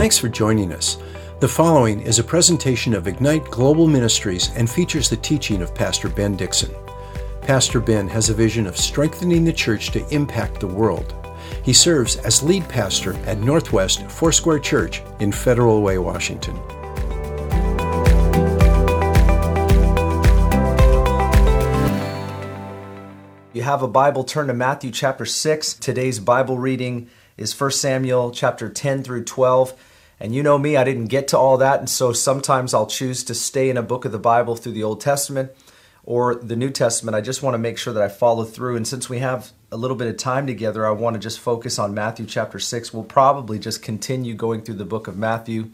Thanks for joining us. The following is a presentation of Ignite Global Ministries and features the teaching of Pastor Ben Dixon. Pastor Ben has a vision of strengthening the church to impact the world. He serves as lead pastor at Northwest Foursquare Church in Federal Way, Washington. You have a Bible, turn to Matthew chapter 6. Today's Bible reading is 1 Samuel chapter 10 through 12. And you know me, I didn't get to all that. And so sometimes I'll choose to stay in a book of the Bible through the Old Testament or the New Testament. I just want to make sure that I follow through. And since we have a little bit of time together, I want to just focus on Matthew chapter 6. We'll probably just continue going through the book of Matthew.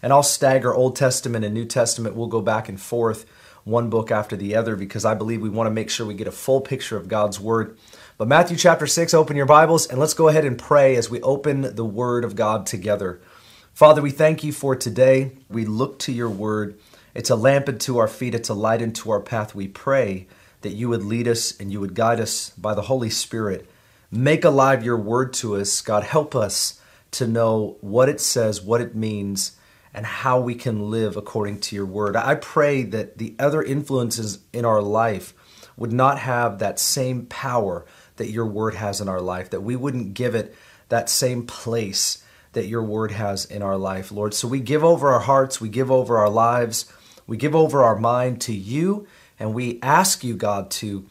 And I'll stagger Old Testament and New Testament. We'll go back and forth one book after the other because I believe we want to make sure we get a full picture of God's Word. But Matthew chapter 6, open your Bibles and let's go ahead and pray as we open the Word of God together. Father, we thank you for today. We look to your word. It's a lamp unto our feet, it's a light unto our path. We pray that you would lead us and you would guide us by the Holy Spirit. Make alive your word to us. God, help us to know what it says, what it means, and how we can live according to your word. I pray that the other influences in our life would not have that same power that your word has in our life, that we wouldn't give it that same place that your word has in our life, Lord. So we give over our hearts, we give over our lives, we give over our mind to you, and we ask you, God, to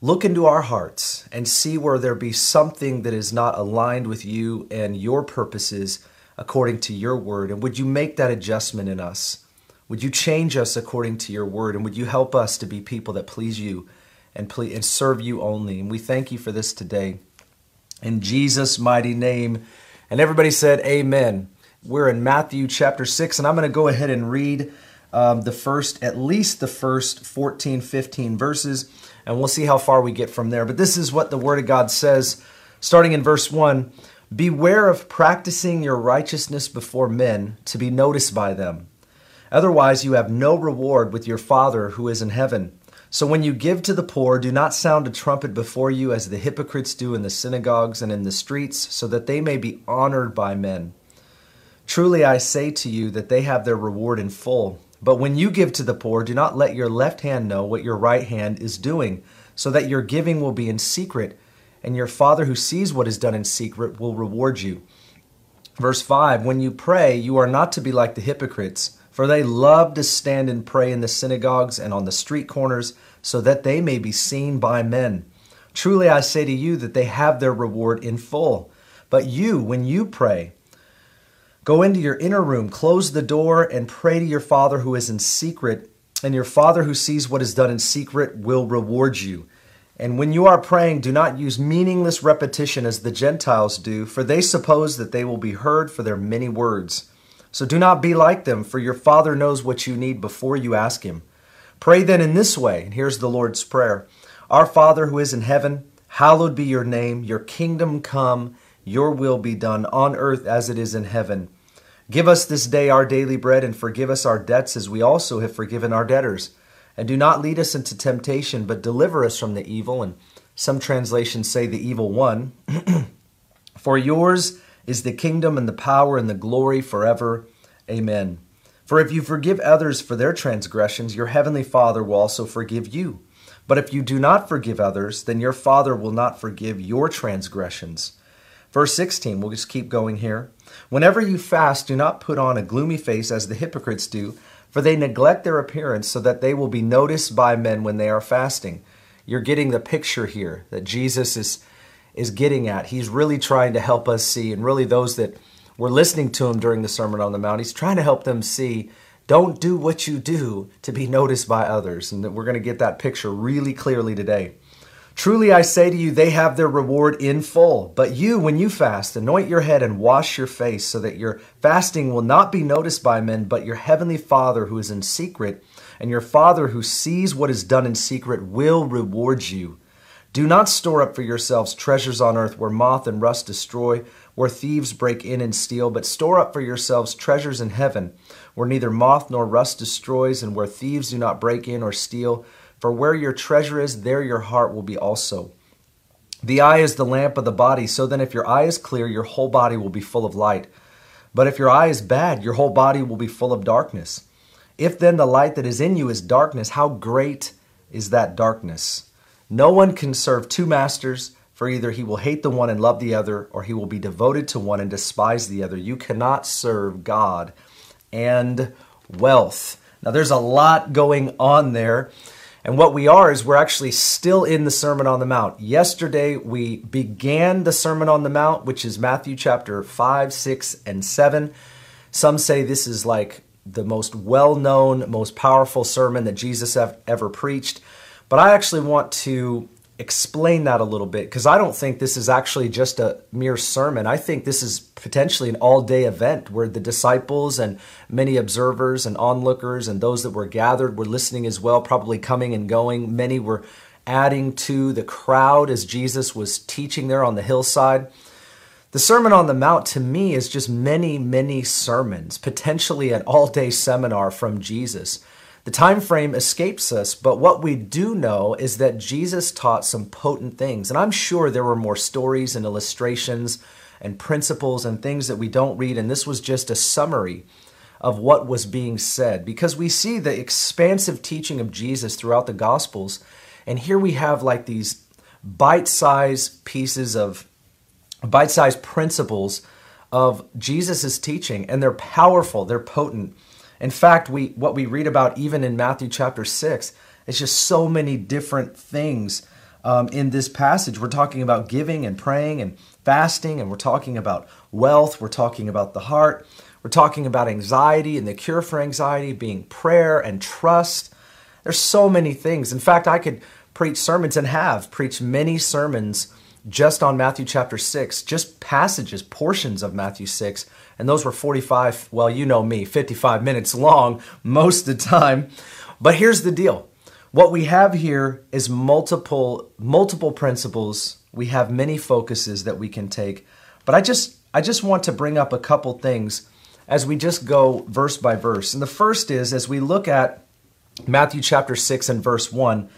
look into our hearts and see where there be something that is not aligned with you and your purposes according to your word. And would you make that adjustment in us? Would you change us according to your word? And would you help us to be people that please you and, please, and serve you only? And we thank you for this today. In Jesus' mighty name, and everybody said, Amen. We're in Matthew chapter 6, and I'm going to go ahead and read um, the first, at least the first 14, 15 verses, and we'll see how far we get from there. But this is what the Word of God says, starting in verse 1 Beware of practicing your righteousness before men to be noticed by them. Otherwise, you have no reward with your Father who is in heaven. So when you give to the poor, do not sound a trumpet before you as the hypocrites do in the synagogues and in the streets, so that they may be honored by men. Truly I say to you that they have their reward in full. But when you give to the poor, do not let your left hand know what your right hand is doing, so that your giving will be in secret, and your Father who sees what is done in secret will reward you. Verse 5 When you pray, you are not to be like the hypocrites for they love to stand and pray in the synagogues and on the street corners, so that they may be seen by men. Truly I say to you that they have their reward in full. But you, when you pray, go into your inner room, close the door, and pray to your Father who is in secret, and your Father who sees what is done in secret will reward you. And when you are praying, do not use meaningless repetition as the Gentiles do, for they suppose that they will be heard for their many words. So do not be like them, for your Father knows what you need before you ask Him. Pray then in this way, and here's the Lord's Prayer Our Father who is in heaven, hallowed be your name, your kingdom come, your will be done on earth as it is in heaven. Give us this day our daily bread, and forgive us our debts as we also have forgiven our debtors. And do not lead us into temptation, but deliver us from the evil. And some translations say the evil one. For yours is the kingdom and the power and the glory forever. Amen. For if you forgive others for their transgressions, your heavenly Father will also forgive you. But if you do not forgive others, then your Father will not forgive your transgressions. Verse 16, we'll just keep going here. Whenever you fast, do not put on a gloomy face as the hypocrites do, for they neglect their appearance so that they will be noticed by men when they are fasting. You're getting the picture here that Jesus is is getting at. He's really trying to help us see, and really those that were listening to him during the Sermon on the Mount, he's trying to help them see don't do what you do to be noticed by others. And we're going to get that picture really clearly today. Truly I say to you, they have their reward in full. But you, when you fast, anoint your head and wash your face, so that your fasting will not be noticed by men, but your heavenly Father who is in secret, and your Father who sees what is done in secret will reward you. Do not store up for yourselves treasures on earth where moth and rust destroy, where thieves break in and steal, but store up for yourselves treasures in heaven, where neither moth nor rust destroys, and where thieves do not break in or steal. For where your treasure is, there your heart will be also. The eye is the lamp of the body, so then if your eye is clear, your whole body will be full of light. But if your eye is bad, your whole body will be full of darkness. If then the light that is in you is darkness, how great is that darkness? No one can serve two masters, for either he will hate the one and love the other, or he will be devoted to one and despise the other. You cannot serve God and wealth. Now, there's a lot going on there. And what we are is we're actually still in the Sermon on the Mount. Yesterday, we began the Sermon on the Mount, which is Matthew chapter 5, 6, and 7. Some say this is like the most well known, most powerful sermon that Jesus ever preached. But I actually want to explain that a little bit because I don't think this is actually just a mere sermon. I think this is potentially an all day event where the disciples and many observers and onlookers and those that were gathered were listening as well, probably coming and going. Many were adding to the crowd as Jesus was teaching there on the hillside. The Sermon on the Mount to me is just many, many sermons, potentially an all day seminar from Jesus. The time frame escapes us, but what we do know is that Jesus taught some potent things. And I'm sure there were more stories and illustrations and principles and things that we don't read. And this was just a summary of what was being said because we see the expansive teaching of Jesus throughout the Gospels. And here we have like these bite sized pieces of bite sized principles of Jesus' teaching, and they're powerful, they're potent. In fact, we what we read about even in Matthew chapter 6, it's just so many different things um, in this passage. We're talking about giving and praying and fasting, and we're talking about wealth, we're talking about the heart, we're talking about anxiety and the cure for anxiety being prayer and trust. There's so many things. In fact, I could preach sermons and have preached many sermons just on Matthew chapter 6, just passages, portions of Matthew 6 and those were 45, well, you know me, 55 minutes long most of the time. But here's the deal. What we have here is multiple multiple principles. We have many focuses that we can take. But I just I just want to bring up a couple things as we just go verse by verse. And the first is as we look at Matthew chapter 6 and verse 1,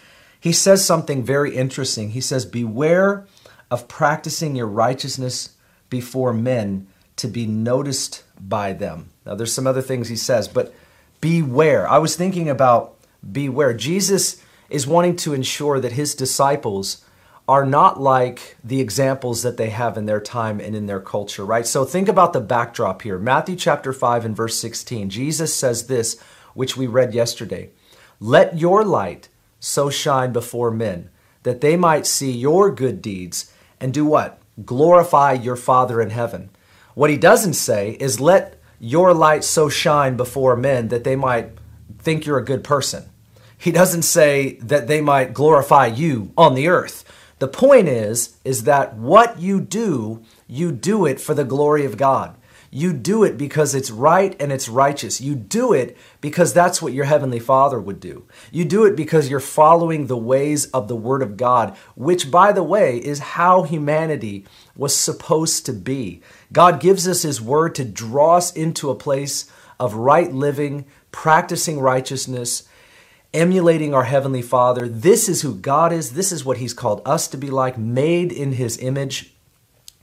he says something very interesting. He says, Beware of practicing your righteousness before men to be noticed by them. Now, there's some other things he says, but beware. I was thinking about beware. Jesus is wanting to ensure that his disciples are not like the examples that they have in their time and in their culture, right? So think about the backdrop here. Matthew chapter 5 and verse 16. Jesus says this, which we read yesterday Let your light so shine before men that they might see your good deeds and do what? Glorify your Father in heaven. What he doesn't say is let your light so shine before men that they might think you're a good person. He doesn't say that they might glorify you on the earth. The point is is that what you do, you do it for the glory of God. You do it because it's right and it's righteous. You do it because that's what your Heavenly Father would do. You do it because you're following the ways of the Word of God, which, by the way, is how humanity was supposed to be. God gives us His Word to draw us into a place of right living, practicing righteousness, emulating our Heavenly Father. This is who God is. This is what He's called us to be like, made in His image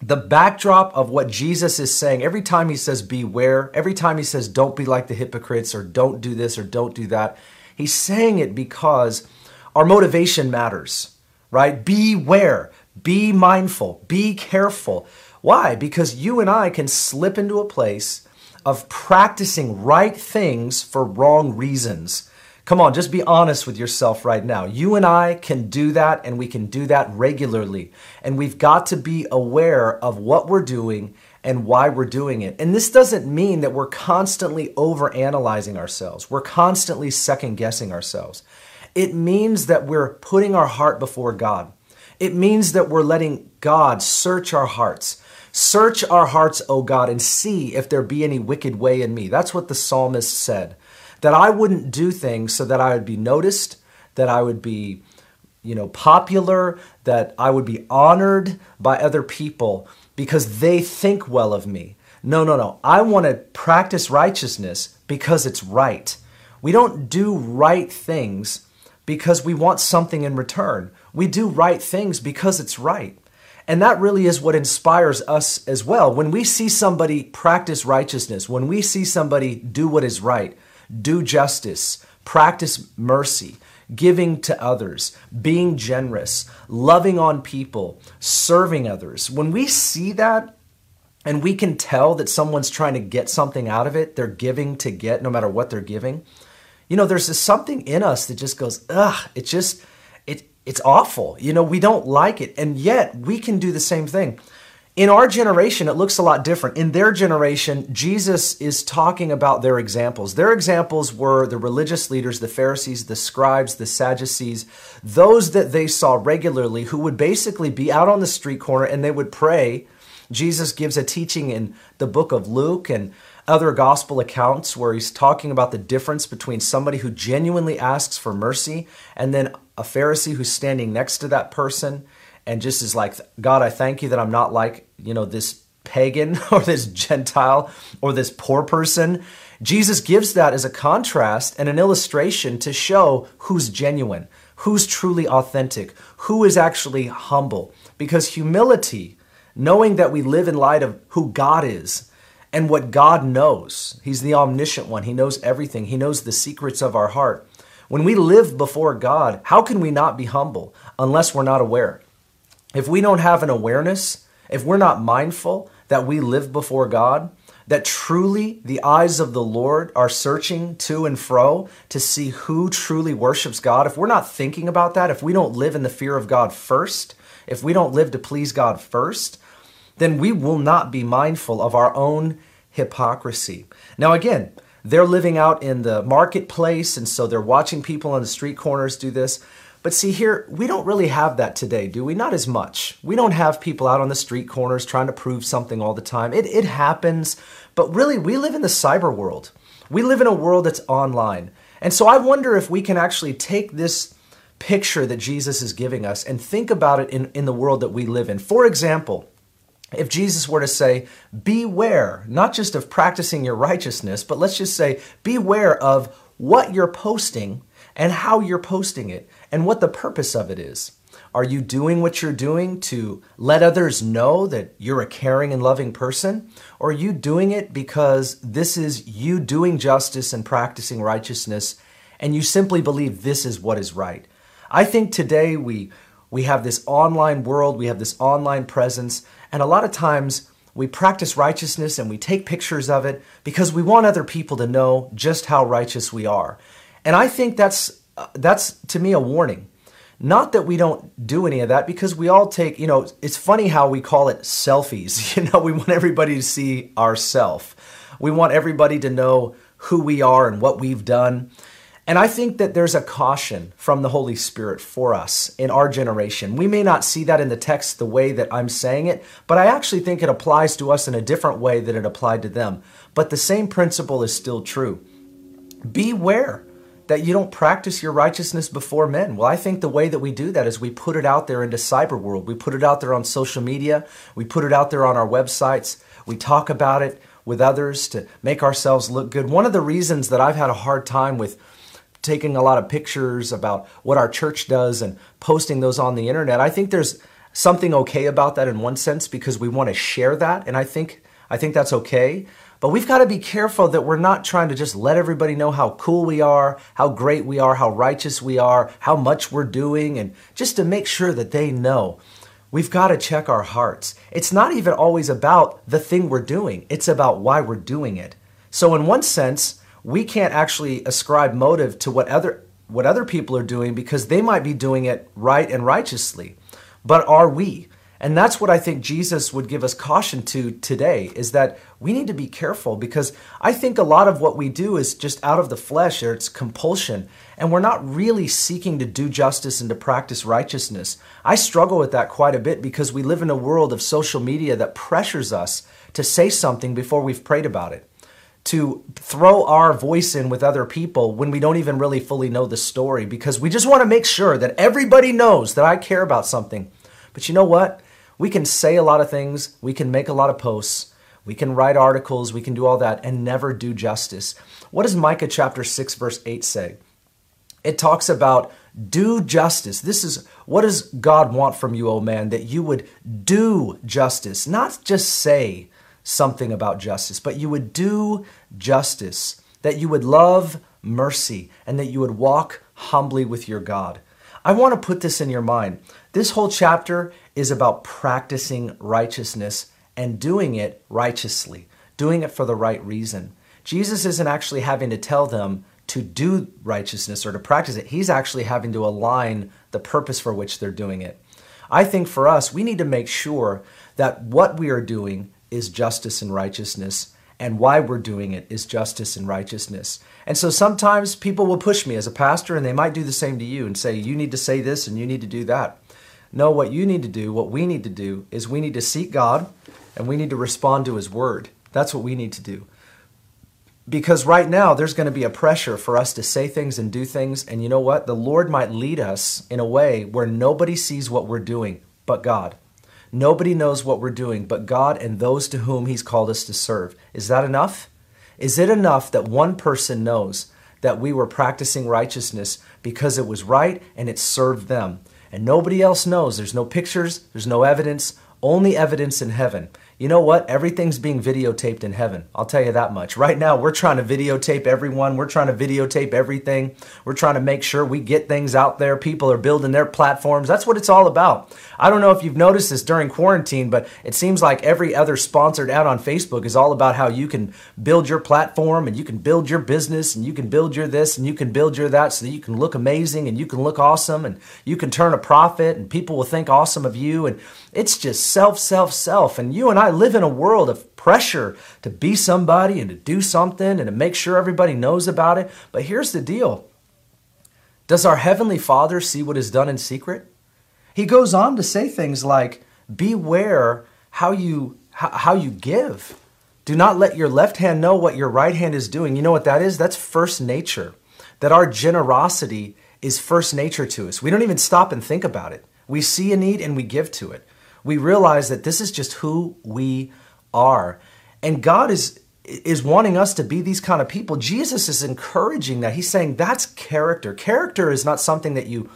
the backdrop of what Jesus is saying, every time he says beware, every time he says don't be like the hypocrites or don't do this or don't do that, he's saying it because our motivation matters, right? Beware, be mindful, be careful. Why? Because you and I can slip into a place of practicing right things for wrong reasons. Come on, just be honest with yourself right now. You and I can do that, and we can do that regularly. And we've got to be aware of what we're doing and why we're doing it. And this doesn't mean that we're constantly overanalyzing ourselves, we're constantly second guessing ourselves. It means that we're putting our heart before God. It means that we're letting God search our hearts. Search our hearts, O God, and see if there be any wicked way in me. That's what the psalmist said that I wouldn't do things so that I would be noticed, that I would be, you know, popular, that I would be honored by other people because they think well of me. No, no, no. I want to practice righteousness because it's right. We don't do right things because we want something in return. We do right things because it's right. And that really is what inspires us as well. When we see somebody practice righteousness, when we see somebody do what is right, do justice, practice mercy, giving to others, being generous, loving on people, serving others, when we see that, and we can tell that someone's trying to get something out of it, they're giving to get no matter what they're giving. You know, there's something in us that just goes, ugh, it just, it, it's awful. You know, we don't like it. And yet we can do the same thing. In our generation, it looks a lot different. In their generation, Jesus is talking about their examples. Their examples were the religious leaders, the Pharisees, the scribes, the Sadducees, those that they saw regularly who would basically be out on the street corner and they would pray Jesus gives a teaching in the book of Luke and other gospel accounts where he's talking about the difference between somebody who genuinely asks for mercy and then a Pharisee who's standing next to that person and just is like, God, I thank you that I'm not like, you know, this pagan or this Gentile or this poor person. Jesus gives that as a contrast and an illustration to show who's genuine, who's truly authentic, who is actually humble. Because humility knowing that we live in light of who God is and what God knows. He's the omniscient one, He knows everything, He knows the secrets of our heart. When we live before God, how can we not be humble unless we're not aware? If we don't have an awareness, if we're not mindful that we live before God, that truly the eyes of the Lord are searching to and fro to see who truly worships God, if we're not thinking about that, if we don't live in the fear of God first, if we don't live to please God first, then we will not be mindful of our own hypocrisy. Now, again, they're living out in the marketplace, and so they're watching people on the street corners do this. But see, here, we don't really have that today, do we? Not as much. We don't have people out on the street corners trying to prove something all the time. It, it happens, but really, we live in the cyber world. We live in a world that's online. And so I wonder if we can actually take this picture that Jesus is giving us and think about it in, in the world that we live in. For example, if Jesus were to say, beware, not just of practicing your righteousness, but let's just say, beware of what you're posting and how you're posting it and what the purpose of it is. Are you doing what you're doing to let others know that you're a caring and loving person? Or are you doing it because this is you doing justice and practicing righteousness and you simply believe this is what is right? I think today we we have this online world, we have this online presence, and a lot of times we practice righteousness and we take pictures of it because we want other people to know just how righteous we are. And I think that's uh, that's to me a warning. Not that we don't do any of that because we all take, you know, it's funny how we call it selfies. You know, we want everybody to see ourself. We want everybody to know who we are and what we've done. And I think that there's a caution from the Holy Spirit for us in our generation. We may not see that in the text the way that I'm saying it, but I actually think it applies to us in a different way than it applied to them. But the same principle is still true. Beware that you don't practice your righteousness before men. Well, I think the way that we do that is we put it out there into cyber world. We put it out there on social media. We put it out there on our websites. We talk about it with others to make ourselves look good. One of the reasons that I've had a hard time with taking a lot of pictures about what our church does and posting those on the internet. I think there's something okay about that in one sense because we want to share that and I think I think that's okay. But we've got to be careful that we're not trying to just let everybody know how cool we are, how great we are, how righteous we are, how much we're doing and just to make sure that they know. We've got to check our hearts. It's not even always about the thing we're doing. It's about why we're doing it. So in one sense, we can't actually ascribe motive to what other what other people are doing because they might be doing it right and righteously. But are we? And that's what I think Jesus would give us caution to today is that we need to be careful because I think a lot of what we do is just out of the flesh or it's compulsion and we're not really seeking to do justice and to practice righteousness. I struggle with that quite a bit because we live in a world of social media that pressures us to say something before we've prayed about it to throw our voice in with other people when we don't even really fully know the story because we just want to make sure that everybody knows that I care about something. But you know what? We can say a lot of things, we can make a lot of posts, we can write articles, we can do all that and never do justice. What does Micah chapter 6 verse 8 say? It talks about do justice. This is what does God want from you, O oh man, that you would do justice, not just say something about justice, but you would do justice, that you would love mercy, and that you would walk humbly with your God. I want to put this in your mind. This whole chapter is about practicing righteousness and doing it righteously, doing it for the right reason. Jesus isn't actually having to tell them to do righteousness or to practice it. He's actually having to align the purpose for which they're doing it. I think for us, we need to make sure that what we are doing is justice and righteousness, and why we're doing it is justice and righteousness. And so sometimes people will push me as a pastor, and they might do the same to you and say, You need to say this and you need to do that. No, what you need to do, what we need to do, is we need to seek God and we need to respond to His word. That's what we need to do. Because right now, there's going to be a pressure for us to say things and do things. And you know what? The Lord might lead us in a way where nobody sees what we're doing but God. Nobody knows what we're doing but God and those to whom He's called us to serve. Is that enough? Is it enough that one person knows that we were practicing righteousness because it was right and it served them? And nobody else knows. There's no pictures, there's no evidence, only evidence in heaven you know what? Everything's being videotaped in heaven. I'll tell you that much. Right now, we're trying to videotape everyone. We're trying to videotape everything. We're trying to make sure we get things out there. People are building their platforms. That's what it's all about. I don't know if you've noticed this during quarantine, but it seems like every other sponsored ad on Facebook is all about how you can build your platform and you can build your business and you can build your this and you can build your that so that you can look amazing and you can look awesome and you can turn a profit and people will think awesome of you. And it's just self, self, self. And you and I live in a world of pressure to be somebody and to do something and to make sure everybody knows about it. But here's the deal Does our Heavenly Father see what is done in secret? He goes on to say things like, Beware how you, how you give. Do not let your left hand know what your right hand is doing. You know what that is? That's first nature. That our generosity is first nature to us. We don't even stop and think about it. We see a need and we give to it we realize that this is just who we are. And God is is wanting us to be these kind of people. Jesus is encouraging that. He's saying that's character. Character is not something that you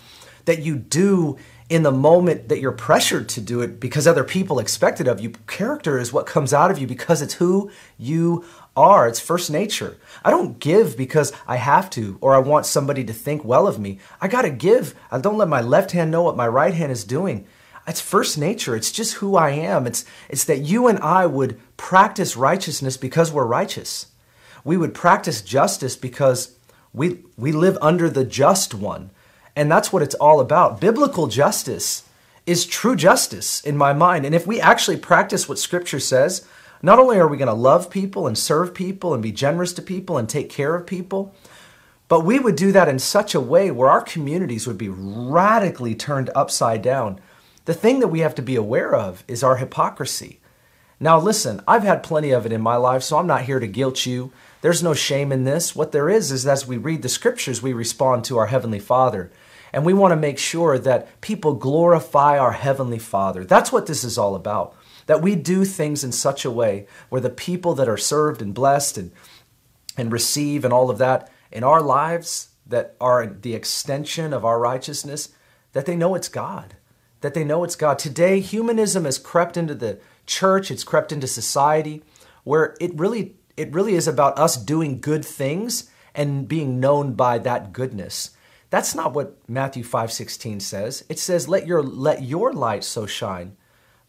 that you do in the moment that you're pressured to do it because other people expect it of you. Character is what comes out of you because it's who you are. It's first nature. I don't give because I have to or I want somebody to think well of me. I got to give. I don't let my left hand know what my right hand is doing. It's first nature. It's just who I am. It's, it's that you and I would practice righteousness because we're righteous. We would practice justice because we, we live under the just one. And that's what it's all about. Biblical justice is true justice in my mind. And if we actually practice what Scripture says, not only are we going to love people and serve people and be generous to people and take care of people, but we would do that in such a way where our communities would be radically turned upside down the thing that we have to be aware of is our hypocrisy. Now, listen, I've had plenty of it in my life, so I'm not here to guilt you. There's no shame in this. What there is, is as we read the scriptures, we respond to our Heavenly Father. And we want to make sure that people glorify our Heavenly Father. That's what this is all about. That we do things in such a way where the people that are served and blessed and, and receive and all of that in our lives that are the extension of our righteousness, that they know it's God that they know it's God. Today, humanism has crept into the church, it's crept into society, where it really it really is about us doing good things and being known by that goodness. That's not what Matthew 5:16 says. It says, "Let your let your light so shine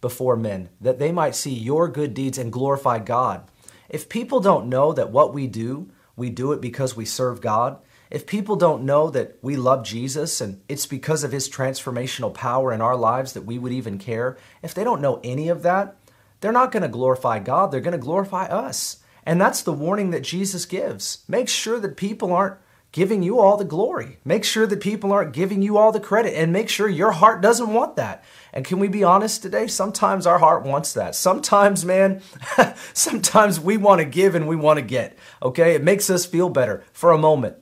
before men that they might see your good deeds and glorify God." If people don't know that what we do, we do it because we serve God, if people don't know that we love Jesus and it's because of his transformational power in our lives that we would even care, if they don't know any of that, they're not going to glorify God, they're going to glorify us. And that's the warning that Jesus gives. Make sure that people aren't giving you all the glory. Make sure that people aren't giving you all the credit and make sure your heart doesn't want that. And can we be honest today? Sometimes our heart wants that. Sometimes, man, sometimes we want to give and we want to get. Okay? It makes us feel better for a moment.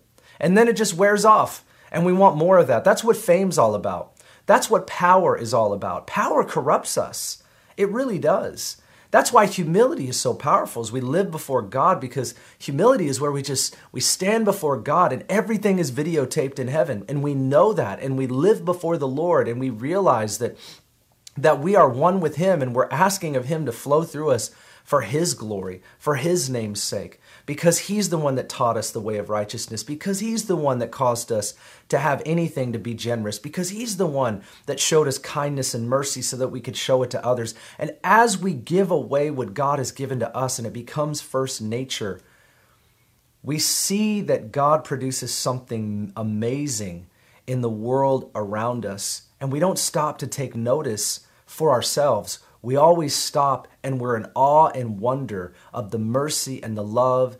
And then it just wears off. And we want more of that. That's what fame's all about. That's what power is all about. Power corrupts us. It really does. That's why humility is so powerful as we live before God because humility is where we just we stand before God and everything is videotaped in heaven and we know that and we live before the Lord and we realize that that we are one with him and we're asking of him to flow through us for his glory, for his name's sake because He's the one that taught us the way of righteousness, because He's the one that caused us to have anything to be generous, because He's the one that showed us kindness and mercy so that we could show it to others. And as we give away what God has given to us and it becomes first nature, we see that God produces something amazing in the world around us. And we don't stop to take notice for ourselves we always stop and we're in awe and wonder of the mercy and the love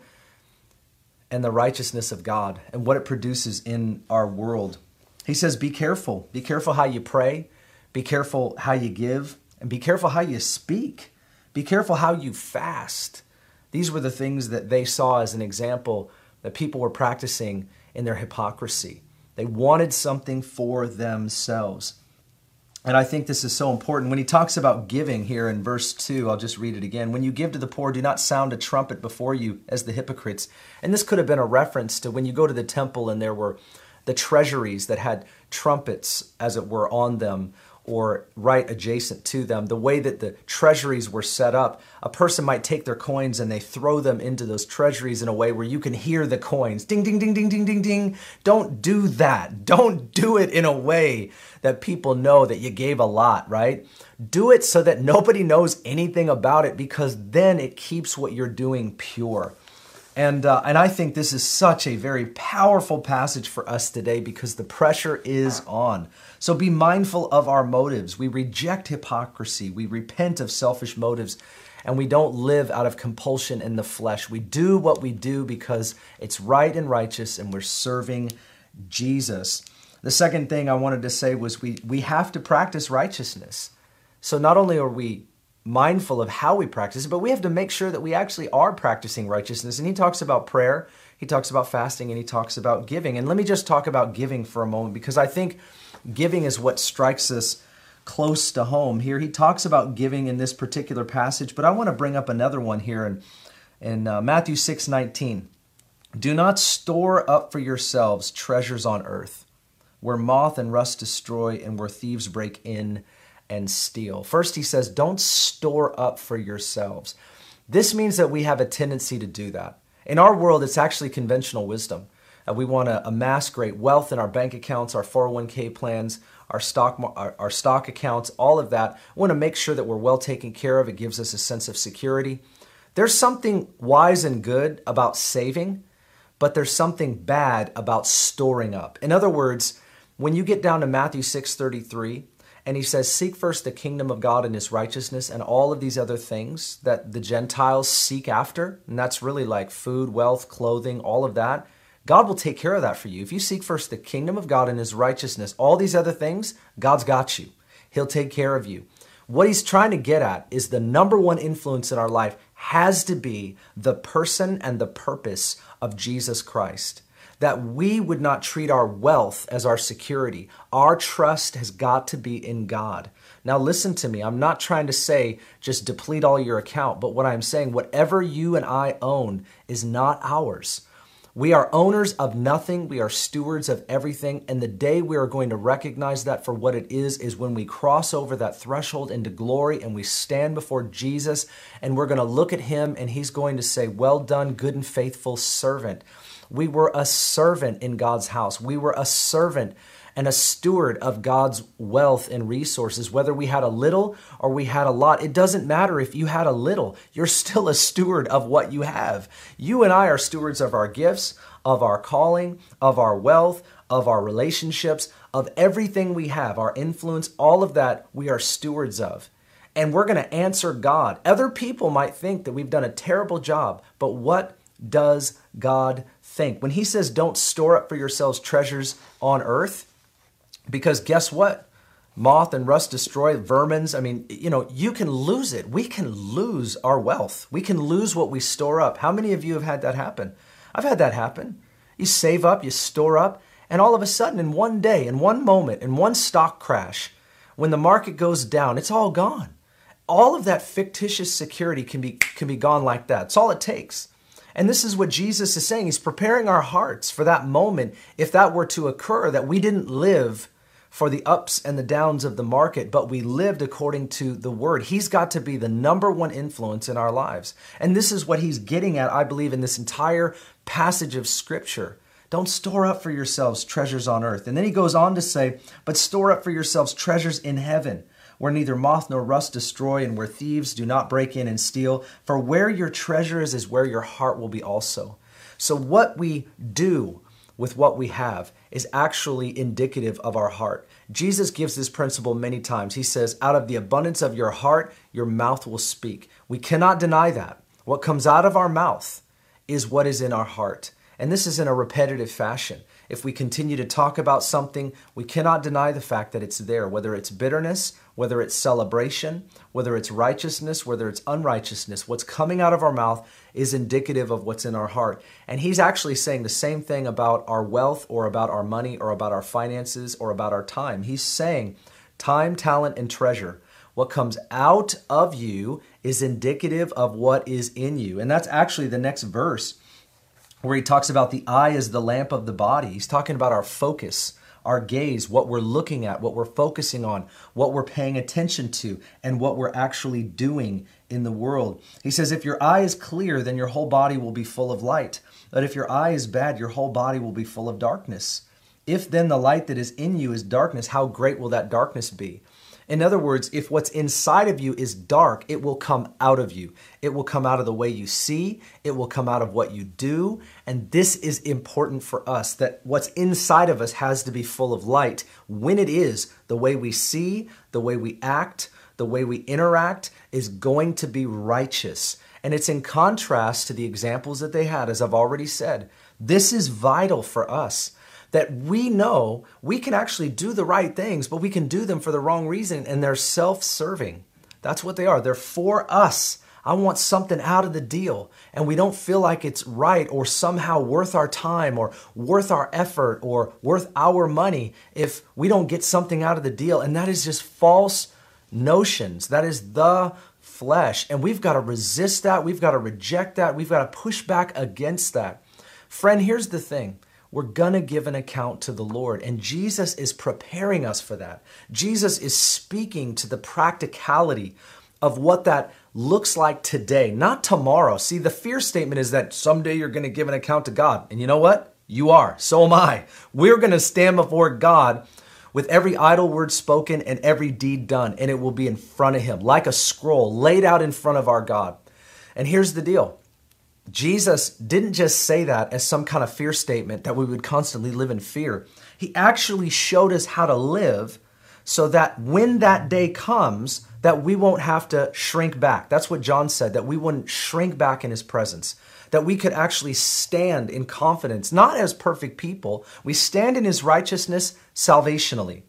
and the righteousness of God and what it produces in our world. He says, Be careful. Be careful how you pray. Be careful how you give. And be careful how you speak. Be careful how you fast. These were the things that they saw as an example that people were practicing in their hypocrisy. They wanted something for themselves. And I think this is so important. When he talks about giving here in verse 2, I'll just read it again. When you give to the poor, do not sound a trumpet before you as the hypocrites. And this could have been a reference to when you go to the temple and there were the treasuries that had trumpets, as it were, on them, or right adjacent to them, the way that the treasuries were set up, a person might take their coins and they throw them into those treasuries in a way where you can hear the coins ding, ding, ding, ding, ding, ding, ding. Don't do that. Don't do it in a way that people know that you gave a lot, right? Do it so that nobody knows anything about it because then it keeps what you're doing pure. And, uh, and I think this is such a very powerful passage for us today because the pressure is on. So be mindful of our motives. We reject hypocrisy, we repent of selfish motives, and we don't live out of compulsion in the flesh. We do what we do because it's right and righteous and we're serving Jesus. The second thing I wanted to say was we, we have to practice righteousness. So not only are we mindful of how we practice it, but we have to make sure that we actually are practicing righteousness. And he talks about prayer, he talks about fasting, and he talks about giving. And let me just talk about giving for a moment because I think giving is what strikes us close to home. Here he talks about giving in this particular passage, but I want to bring up another one here in, in uh, Matthew 6 19. Do not store up for yourselves treasures on earth, where moth and rust destroy and where thieves break in and steal. First, he says, don't store up for yourselves. This means that we have a tendency to do that. In our world, it's actually conventional wisdom. Uh, we want to amass great wealth in our bank accounts, our 401k plans, our stock, our, our stock accounts, all of that. We want to make sure that we're well taken care of. It gives us a sense of security. There's something wise and good about saving, but there's something bad about storing up. In other words, when you get down to Matthew 6:33, and he says, Seek first the kingdom of God and his righteousness, and all of these other things that the Gentiles seek after. And that's really like food, wealth, clothing, all of that. God will take care of that for you. If you seek first the kingdom of God and his righteousness, all these other things, God's got you. He'll take care of you. What he's trying to get at is the number one influence in our life has to be the person and the purpose of Jesus Christ that we would not treat our wealth as our security. Our trust has got to be in God. Now, listen to me. I'm not trying to say just deplete all your account, but what I'm saying, whatever you and I own is not ours. We are owners of nothing. We are stewards of everything. And the day we are going to recognize that for what it is, is when we cross over that threshold into glory and we stand before Jesus and we're going to look at him and he's going to say, Well done, good and faithful servant. We were a servant in God's house. We were a servant and a steward of God's wealth and resources, whether we had a little or we had a lot. It doesn't matter if you had a little, you're still a steward of what you have. You and I are stewards of our gifts, of our calling, of our wealth, of our relationships, of everything we have, our influence, all of that we are stewards of. And we're going to answer God. Other people might think that we've done a terrible job, but what does God think. When he says, don't store up for yourselves treasures on earth, because guess what? Moth and rust destroy, vermins. I mean, you know, you can lose it. We can lose our wealth. We can lose what we store up. How many of you have had that happen? I've had that happen. You save up, you store up, and all of a sudden, in one day, in one moment, in one stock crash, when the market goes down, it's all gone. all of that fictitious security can be can be gone like that. It's all it takes. And this is what Jesus is saying. He's preparing our hearts for that moment if that were to occur that we didn't live for the ups and the downs of the market, but we lived according to the word. He's got to be the number one influence in our lives. And this is what he's getting at, I believe, in this entire passage of scripture. Don't store up for yourselves treasures on earth. And then he goes on to say, but store up for yourselves treasures in heaven where neither moth nor rust destroy, and where thieves do not break in and steal. For where your treasure is, is where your heart will be also. So, what we do with what we have is actually indicative of our heart. Jesus gives this principle many times. He says, Out of the abundance of your heart, your mouth will speak. We cannot deny that. What comes out of our mouth is what is in our heart. And this is in a repetitive fashion. If we continue to talk about something, we cannot deny the fact that it's there, whether it's bitterness, whether it's celebration, whether it's righteousness, whether it's unrighteousness. What's coming out of our mouth is indicative of what's in our heart. And he's actually saying the same thing about our wealth or about our money or about our finances or about our time. He's saying time, talent, and treasure. What comes out of you is indicative of what is in you. And that's actually the next verse where he talks about the eye is the lamp of the body. He's talking about our focus, our gaze, what we're looking at, what we're focusing on, what we're paying attention to, and what we're actually doing in the world. He says, if your eye is clear, then your whole body will be full of light. But if your eye is bad, your whole body will be full of darkness. If then the light that is in you is darkness, how great will that darkness be? In other words, if what's inside of you is dark, it will come out of you. It will come out of the way you see, it will come out of what you do. And this is important for us that what's inside of us has to be full of light. When it is, the way we see, the way we act, the way we interact is going to be righteous. And it's in contrast to the examples that they had, as I've already said. This is vital for us that we know we can actually do the right things, but we can do them for the wrong reason, and they're self serving. That's what they are. They're for us. I want something out of the deal, and we don't feel like it's right or somehow worth our time or worth our effort or worth our money if we don't get something out of the deal. And that is just false notions. That is the flesh. And we've got to resist that. We've got to reject that. We've got to push back against that. Friend, here's the thing we're to give an account to the Lord. And Jesus is preparing us for that. Jesus is speaking to the practicality of what that looks like today, not tomorrow. See, the fear statement is that someday you're to give an account to God. And you know what? You are. So am I. We're to stand before God with every idle word spoken and every deed done, and it will be in front of Him like a scroll laid out in front of our God. And here's the deal Jesus didn't just say that as some kind of fear statement that we would constantly live in fear. He actually showed us how to live so that when that day comes that we won't have to shrink back. That's what John said that we wouldn't shrink back in his presence. That we could actually stand in confidence, not as perfect people. We stand in his righteousness salvationally.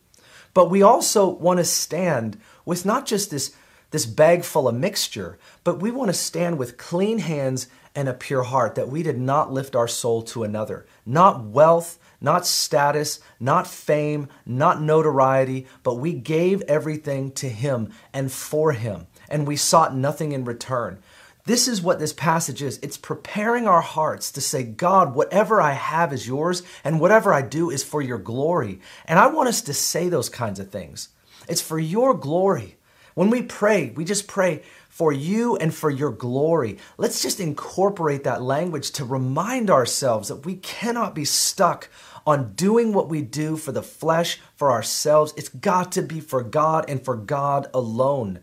But we also want to stand with not just this this bag full of mixture, but we want to stand with clean hands and a pure heart, that we did not lift our soul to another. Not wealth, not status, not fame, not notoriety, but we gave everything to Him and for Him, and we sought nothing in return. This is what this passage is. It's preparing our hearts to say, God, whatever I have is yours, and whatever I do is for your glory. And I want us to say those kinds of things. It's for your glory. When we pray, we just pray, for you and for your glory. Let's just incorporate that language to remind ourselves that we cannot be stuck on doing what we do for the flesh, for ourselves. It's got to be for God and for God alone.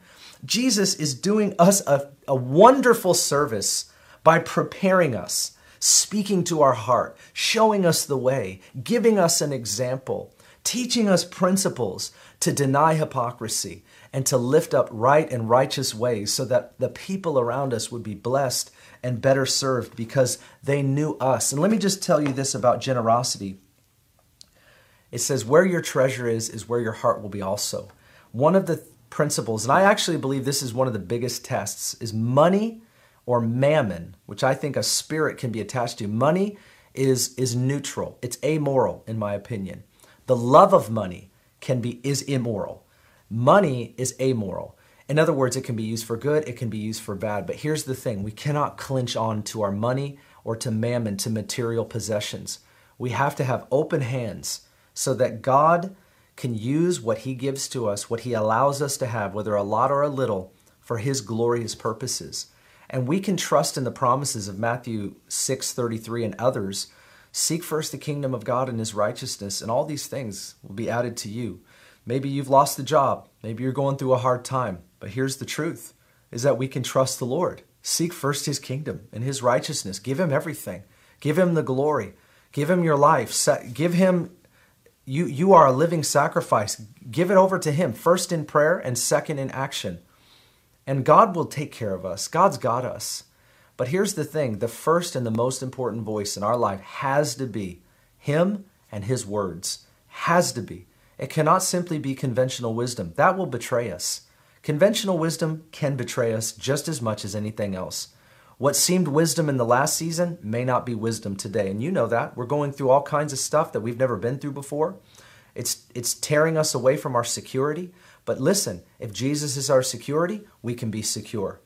Jesus is doing us a, a wonderful service by preparing us, speaking to our heart, showing us the way, giving us an example, teaching us principles to deny hypocrisy and to lift up right and righteous ways so that the people around us would be blessed and better served because they knew us. And let me just tell you this about generosity. It says, Where your treasure is, is where your heart will be also. One of the principles, and I actually believe this is one of the biggest tests, is money or mammon, which I think a spirit can be attached to. Money is, is neutral, it's amoral, in my opinion. The love of money can be is immoral. Money is amoral. In other words, it can be used for good, it can be used for bad. But here's the thing we cannot clinch on to our money or to mammon, to material possessions. We have to have open hands so that God can use what He gives to us, what He allows us to have, whether a lot or a little, for His glorious purposes. And we can trust in the promises of Matthew 6:33 and others. Seek first the kingdom of God and his righteousness, and all these things will be added to you. Maybe you've lost the job, maybe you're going through a hard time, but here's the truth is that we can trust the Lord. Seek first his kingdom and his righteousness. Give him everything. Give him the glory. Give him your life. Give him you you are a living sacrifice. Give it over to him first in prayer and second in action. And God will take care of us. God's got us. But here's the thing the first and the most important voice in our life has to be Him and His words. Has to be. It cannot simply be conventional wisdom. That will betray us. Conventional wisdom can betray us just as much as anything else. What seemed wisdom in the last season may not be wisdom today. And you know that. We're going through all kinds of stuff that we've never been through before. It's, it's tearing us away from our security. But listen, if Jesus is our security, we can be secure.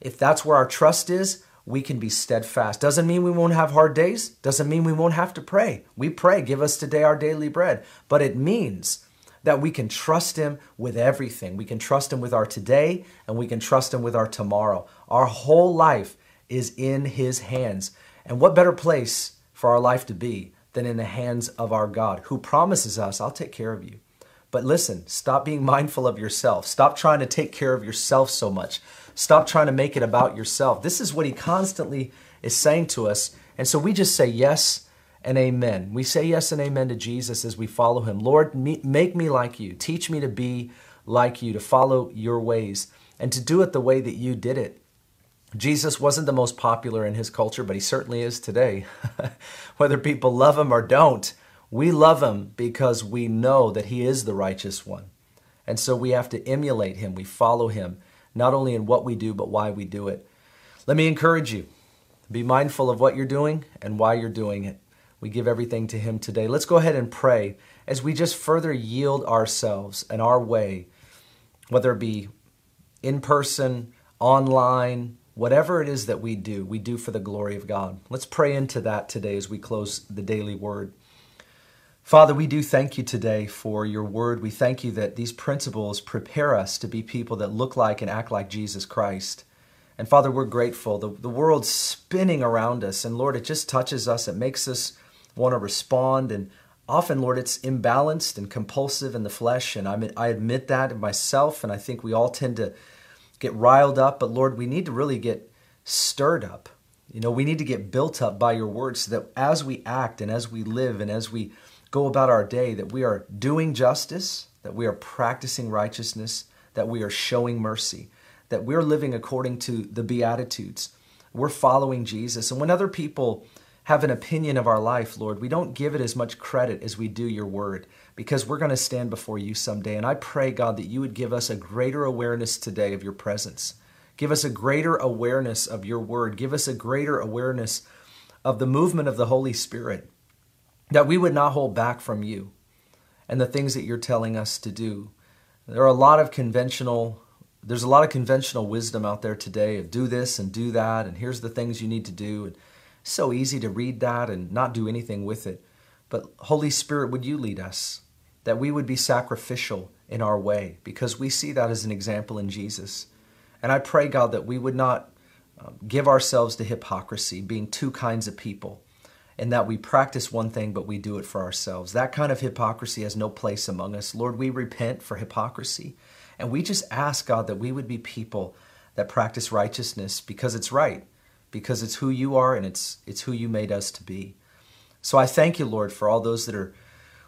If that's where our trust is, we can be steadfast. Doesn't mean we won't have hard days, doesn't mean we won't have to pray. We pray, give us today our daily bread. But it means that we can trust Him with everything. We can trust Him with our today and we can trust Him with our tomorrow. Our whole life is in His hands. And what better place for our life to be than in the hands of our God, who promises us, I'll take care of you. But listen, stop being mindful of yourself. Stop trying to take care of yourself so much. Stop trying to make it about yourself. This is what he constantly is saying to us. And so we just say yes and amen. We say yes and amen to Jesus as we follow him. Lord, make me like you. Teach me to be like you, to follow your ways, and to do it the way that you did it. Jesus wasn't the most popular in his culture, but he certainly is today. Whether people love him or don't, we love him because we know that he is the righteous one. And so we have to emulate him. We follow him, not only in what we do, but why we do it. Let me encourage you be mindful of what you're doing and why you're doing it. We give everything to him today. Let's go ahead and pray as we just further yield ourselves and our way, whether it be in person, online, whatever it is that we do, we do for the glory of God. Let's pray into that today as we close the daily word. Father, we do thank you today for your word. We thank you that these principles prepare us to be people that look like and act like Jesus Christ. And Father, we're grateful. The, the world's spinning around us, and Lord, it just touches us. It makes us want to respond. And often, Lord, it's imbalanced and compulsive in the flesh. And I, I admit that myself, and I think we all tend to get riled up. But Lord, we need to really get stirred up. You know, we need to get built up by your word so that as we act and as we live and as we go about our day, that we are doing justice, that we are practicing righteousness, that we are showing mercy, that we're living according to the Beatitudes. We're following Jesus. And when other people have an opinion of our life, Lord, we don't give it as much credit as we do your word because we're going to stand before you someday. And I pray, God, that you would give us a greater awareness today of your presence. Give us a greater awareness of your word. Give us a greater awareness of the movement of the Holy Spirit that we would not hold back from you and the things that you're telling us to do. There are a lot of conventional there's a lot of conventional wisdom out there today of do this and do that and here's the things you need to do and it's so easy to read that and not do anything with it. But Holy Spirit, would you lead us that we would be sacrificial in our way because we see that as an example in Jesus. And I pray God that we would not um, give ourselves to hypocrisy, being two kinds of people and that we practice one thing, but we do it for ourselves. That kind of hypocrisy has no place among us. Lord, we repent for hypocrisy. And we just ask, God, that we would be people that practice righteousness because it's right, because it's who you are and it's, it's who you made us to be. So I thank you, Lord, for all those that are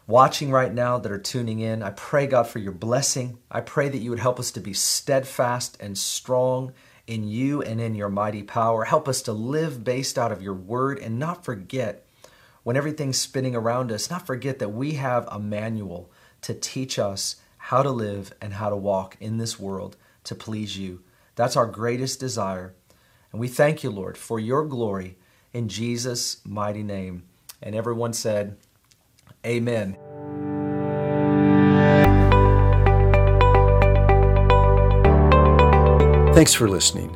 watching right now, that are tuning in. I pray, God, for your blessing. I pray that you would help us to be steadfast and strong in you and in your mighty power. Help us to live based out of your word and not forget when everything's spinning around us, not forget that we have a manual to teach us how to live and how to walk in this world to please you. That's our greatest desire. And we thank you, Lord, for your glory in Jesus' mighty name. And everyone said, Amen. Thanks for listening.